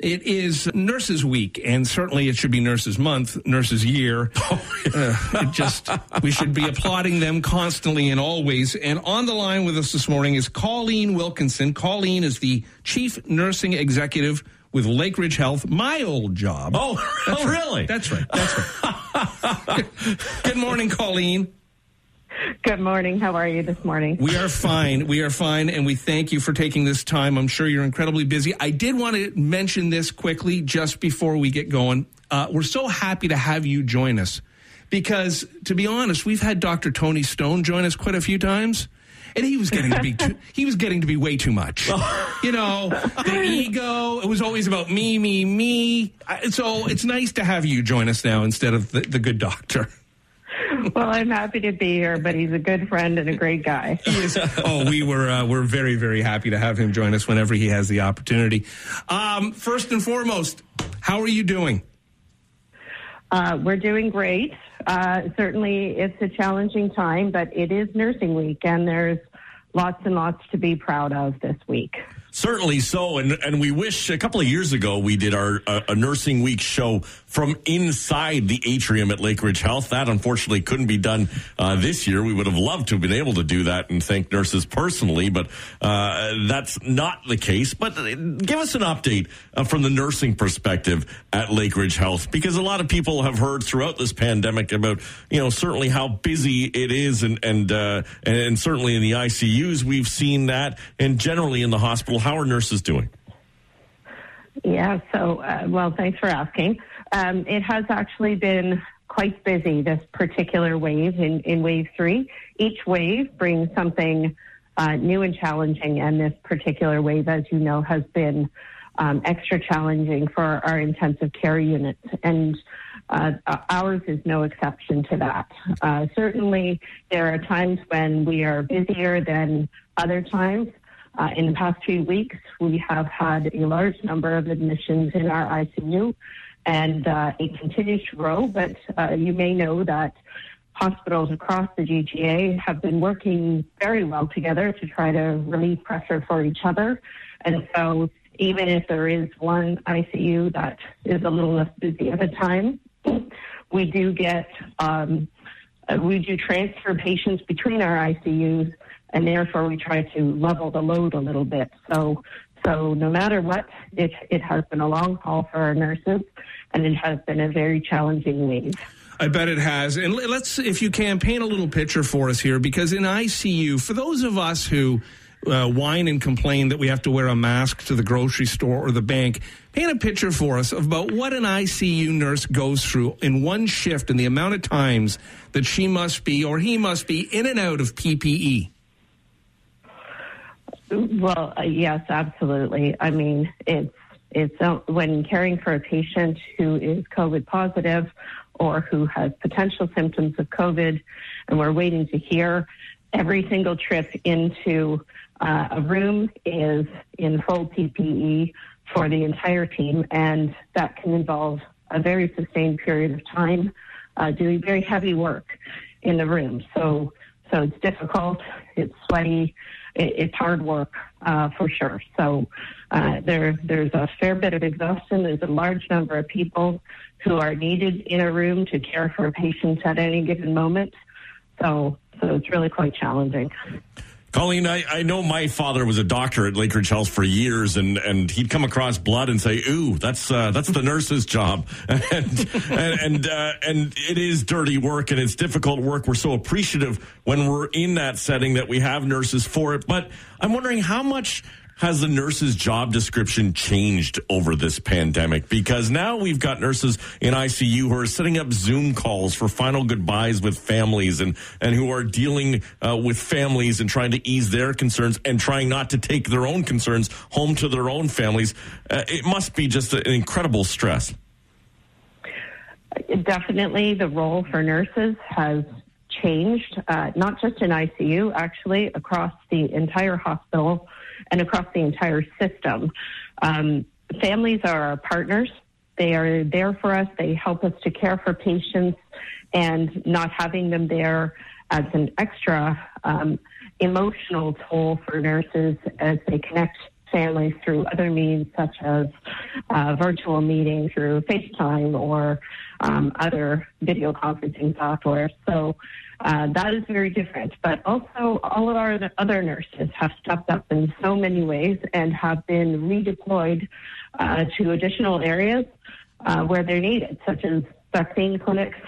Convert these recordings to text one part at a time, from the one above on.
It is Nurses Week, and certainly it should be Nurses Month, Nurses Year. uh, it just we should be applauding them constantly and always. And on the line with us this morning is Colleen Wilkinson. Colleen is the Chief Nursing Executive with Lakeridge Health, my old job. Oh, That's oh right. really? That's right. That's right. Good morning, Colleen. Good morning. How are you this morning? We are fine. We are fine, and we thank you for taking this time. I'm sure you're incredibly busy. I did want to mention this quickly just before we get going. Uh, we're so happy to have you join us because, to be honest, we've had Dr. Tony Stone join us quite a few times. And he was getting to be too, he was getting to be way too much. You know, the ego. It was always about me, me, me. So it's nice to have you join us now instead of the, the good doctor. Well, I'm happy to be here, but he's a good friend and a great guy. oh, we were uh, we're very very happy to have him join us whenever he has the opportunity. Um, first and foremost, how are you doing? Uh, we're doing great. Uh, certainly, it's a challenging time, but it is Nursing Week, and there's lots and lots to be proud of this week. Certainly so, and and we wish a couple of years ago we did our uh, a nursing week show from inside the atrium at Lakeridge Health. That unfortunately couldn't be done uh, this year. We would have loved to have been able to do that and thank nurses personally, but uh, that's not the case. But uh, give us an update uh, from the nursing perspective at Lakeridge Health, because a lot of people have heard throughout this pandemic about you know certainly how busy it is, and and uh, and certainly in the ICUs we've seen that, and generally in the hospital. How are nurses doing? Yeah, so, uh, well, thanks for asking. Um, it has actually been quite busy, this particular wave in, in wave three. Each wave brings something uh, new and challenging, and this particular wave, as you know, has been um, extra challenging for our intensive care units. And uh, ours is no exception to that. Uh, certainly, there are times when we are busier than other times. Uh, in the past few weeks, we have had a large number of admissions in our ICU, and uh, it continues to grow. But uh, you may know that hospitals across the GTA have been working very well together to try to relieve pressure for each other. And so, even if there is one ICU that is a little less busy at a time, we do get um, uh, we do transfer patients between our ICUs, and therefore we try to level the load a little bit. So, so no matter what, it it has been a long haul for our nurses, and it has been a very challenging wave. I bet it has. And let's, if you can, paint a little picture for us here, because in ICU, for those of us who uh, whine and complain that we have to wear a mask to the grocery store or the bank, paint a picture for us about what an ICU nurse goes through in one shift and the amount of times that she must be or he must be in and out of. PPE. Well, uh, yes, absolutely. I mean, it's it's uh, when caring for a patient who is COVID positive or who has potential symptoms of COVID, and we're waiting to hear. Every single trip into uh, a room is in full PPE for the entire team, and that can involve a very sustained period of time uh, doing very heavy work in the room. So, so it's difficult. It's sweaty. It, it's hard work uh, for sure. So uh, there, there's a fair bit of exhaustion. There's a large number of people who are needed in a room to care for patients at any given moment. So, so it's really quite challenging. Colleen, I, I know my father was a doctor at Lakeridge Health for years, and, and he'd come across blood and say, "Ooh, that's uh, that's the nurse's job," and and and, uh, and it is dirty work and it's difficult work. We're so appreciative when we're in that setting that we have nurses for it. But I'm wondering how much has the nurse's job description changed over this pandemic? Because now we've got nurses in ICU who are setting up Zoom calls for final goodbyes with families and, and who are dealing uh, with families and trying to ease their concerns and trying not to take their own concerns home to their own families. Uh, it must be just an incredible stress. Definitely, the role for nurses has changed, uh, not just in ICU, actually, across the entire hospital and across the entire system. Um, families are our partners. They are there for us. They help us to care for patients, and not having them there adds an extra um, emotional toll for nurses as they connect families through other means such as uh, virtual meeting through FaceTime or um, other video conferencing software. So uh, that is very different. But also, all of our other nurses have stepped up in so many ways and have been redeployed uh, to additional areas uh, where they're needed, such as vaccine clinics,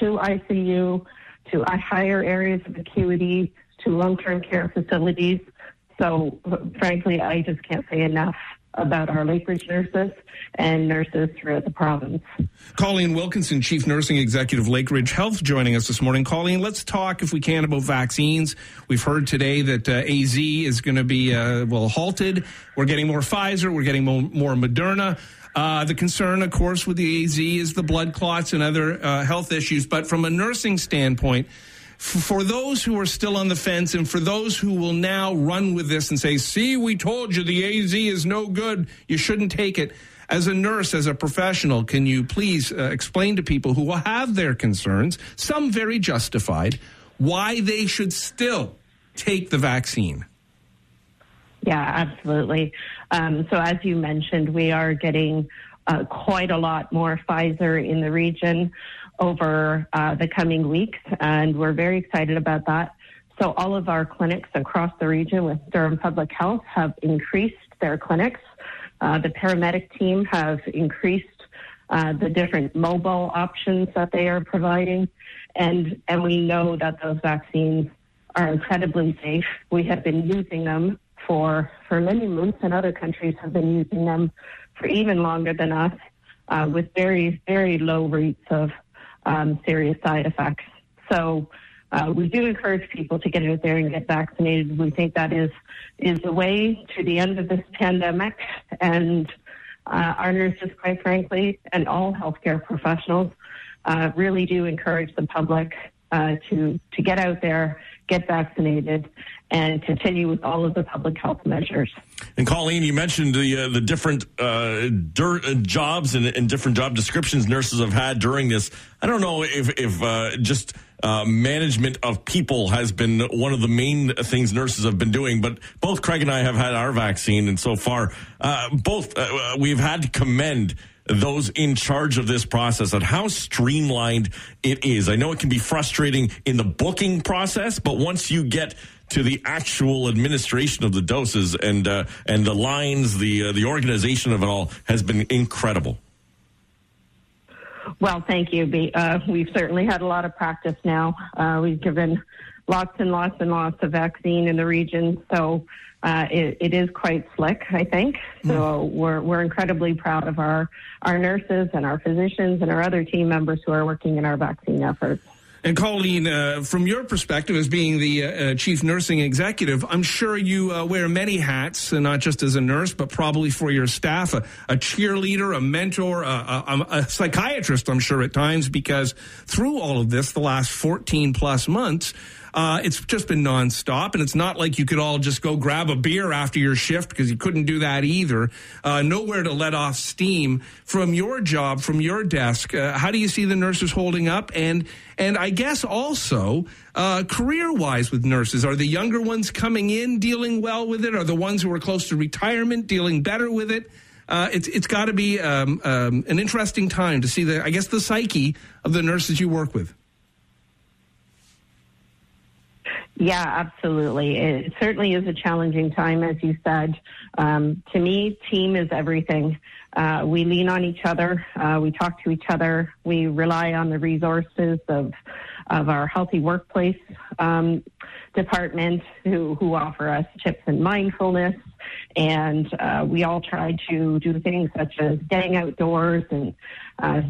to ICU, to higher areas of acuity, to long-term care facilities. So, frankly, I just can't say enough about our Lakeridge nurses and nurses throughout the province. Colleen Wilkinson, Chief Nursing Executive, Lakeridge Health, joining us this morning. Colleen, let's talk, if we can, about vaccines. We've heard today that uh, AZ is going to be, uh, well, halted. We're getting more Pfizer. We're getting more, more Moderna. Uh, the concern, of course, with the AZ is the blood clots and other uh, health issues. But from a nursing standpoint, for those who are still on the fence and for those who will now run with this and say, see, we told you the AZ is no good, you shouldn't take it. As a nurse, as a professional, can you please uh, explain to people who will have their concerns, some very justified, why they should still take the vaccine? Yeah, absolutely. Um, so, as you mentioned, we are getting uh, quite a lot more Pfizer in the region over uh, the coming weeks, and we're very excited about that. So, all of our clinics across the region with Durham Public Health have increased their clinics. Uh, the paramedic team have increased uh, the different mobile options that they are providing, and and we know that those vaccines are incredibly safe. We have been using them for for many months, and other countries have been using them for even longer than us, uh, with very very low rates of um, serious side effects. So uh, we do encourage people to get out there and get vaccinated. We think that is is the way to the end of this pandemic, and uh, our nurses, quite frankly, and all healthcare professionals uh, really do encourage the public uh, to to get out there, get vaccinated, and continue with all of the public health measures. And Colleen, you mentioned the uh, the different uh, dirt, uh, jobs and, and, different job descriptions nurses have had during this. I don't know if if uh, just uh, management of people has been one of the main things nurses have been doing. But both Craig and I have had our vaccine, and so far, uh, both we've had to commend those in charge of this process and how streamlined it is. I know it can be frustrating in the booking process, but once you get to the actual administration of the doses and uh, and the lines, the uh, the organization of it all has been incredible. Well, thank you. Uh, we've certainly had a lot of practice now. Uh, we've given lots and lots and lots of vaccine in the region, so uh, it, it is quite slick, I think. So mm. we're we're incredibly proud of our our nurses and our physicians and our other team members who are working in our vaccine efforts. And Colleen, uh, from your perspective as being the uh, uh, chief nursing executive, I'm sure you uh, wear many hats, not just as a nurse, but probably for your staff, a, a cheerleader, a mentor, a, a, a, psychiatrist, I'm sure at times, because through all of this, the last 14 plus months, uh, it's just been nonstop, and it's not like you could all just go grab a beer after your shift because you couldn't do that either. Uh, nowhere to let off steam from your job, from your desk. Uh, how do you see the nurses holding up? And and I guess also uh, career wise with nurses, are the younger ones coming in dealing well with it? Are the ones who are close to retirement dealing better with it? Uh, it's it's got to be um, um, an interesting time to see the I guess the psyche of the nurses you work with. Yeah, absolutely. It certainly is a challenging time, as you said. Um, to me, team is everything. Uh, we lean on each other. Uh, we talk to each other. We rely on the resources of of our healthy workplace um, department, who who offer us tips and mindfulness. And uh, we all try to do things such as getting outdoors and uh,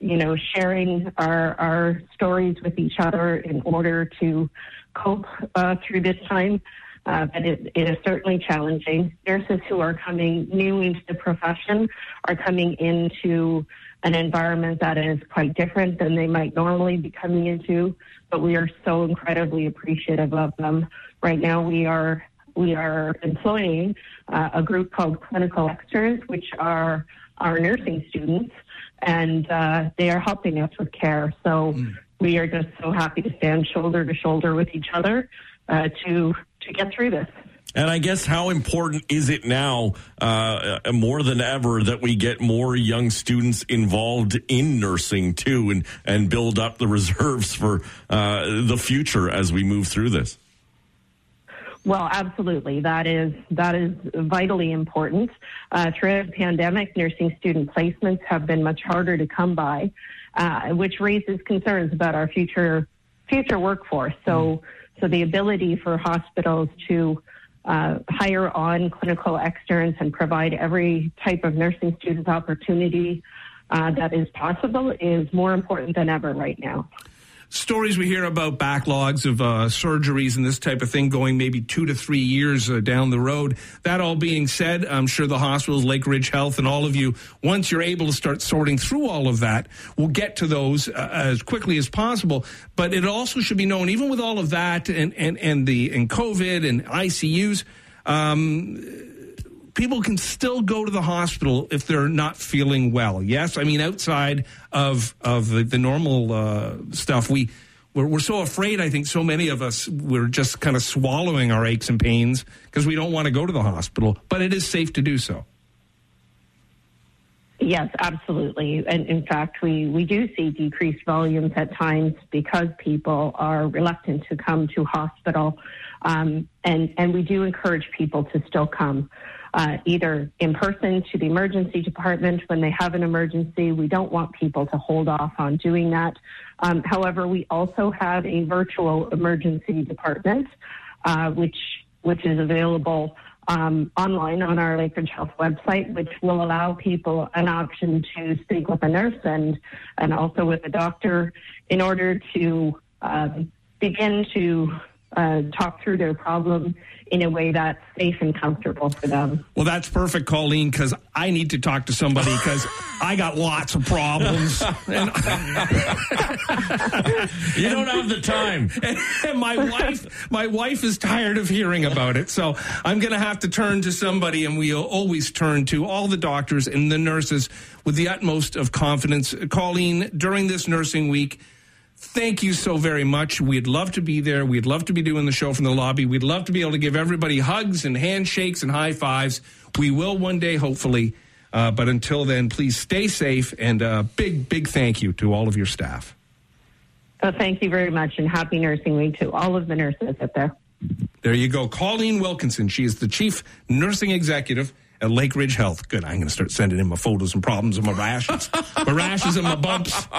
you know sharing our our stories with each other in order to cope uh, through this time. Uh, but it, it is certainly challenging. Nurses who are coming new into the profession are coming into an environment that is quite different than they might normally be coming into. But we are so incredibly appreciative of them. Right now, we are we are employing uh, a group called Clinical Externs, which are our nursing students, and uh, they are helping us with care. So mm we are just so happy to stand shoulder to shoulder with each other uh, to to get through this. And I guess how important is it now, uh, more than ever, that we get more young students involved in nursing too, and and build up the reserves for uh, the future as we move through this. Well, absolutely. That is that is vitally important. Uh, throughout the pandemic, nursing student placements have been much harder to come by, uh, which raises concerns about our future future workforce. So, so the ability for hospitals to uh, hire on clinical externs and provide every type of nursing student opportunity uh, that is possible is more important than ever right now stories we hear about backlogs of uh, surgeries and this type of thing going maybe two to three years uh, down the road. That all being said, I'm sure the hospitals, Lakeridge Health, and all of you, once you're able to start sorting through all of that, we'll get to those uh, as quickly as possible. But it also should be known, even with all of that and, and, and the and COVID and ICUs, um, people can still go to the hospital if they're not feeling well. Yes, I mean outside of of the, the normal uh, stuff, we we're, we're so afraid. I think so many of us we're just kind of swallowing our aches and pains because we don't want to go to the hospital. But it is safe to do so. Yes, absolutely. And in fact, we, we do see decreased volumes at times because people are reluctant to come to hospital. Um, and, and we do encourage people to still come uh, either in person to the emergency department when they have an emergency. We don't want people to hold off on doing that. Um, however, we also have a virtual emergency department, uh, which which is available um, online on our Lakeridge Health website, which will allow people an option to speak with a nurse and and also with a doctor in order to um, begin to uh, talk through their problem in a way that's safe and comfortable for them. Well, that's perfect, Colleen, because I need to talk to somebody because I got lots of problems. And, you don't have the time. And, and my wife, my wife is tired of hearing about it. So I'm going to have to turn to somebody, and we always turn to all the doctors and the nurses with the utmost of confidence. Colleen, during this nursing week, thank you so very much. We'd love to be there. We'd love to be doing the show from the lobby. We'd love to be able to give everybody hugs and handshakes and high fives. We will one day, hopefully. Uh, but until then, please stay safe and a uh, big, big thank you to all of your staff. Well, thank you very much and happy nursing week to all of the nurses out there. There you go. Colleen Wilkinson. She is the chief nursing executive at Lakeridge Health. Good. I'm going to start sending in my photos and problems of my rashes, my rashes and my bumps.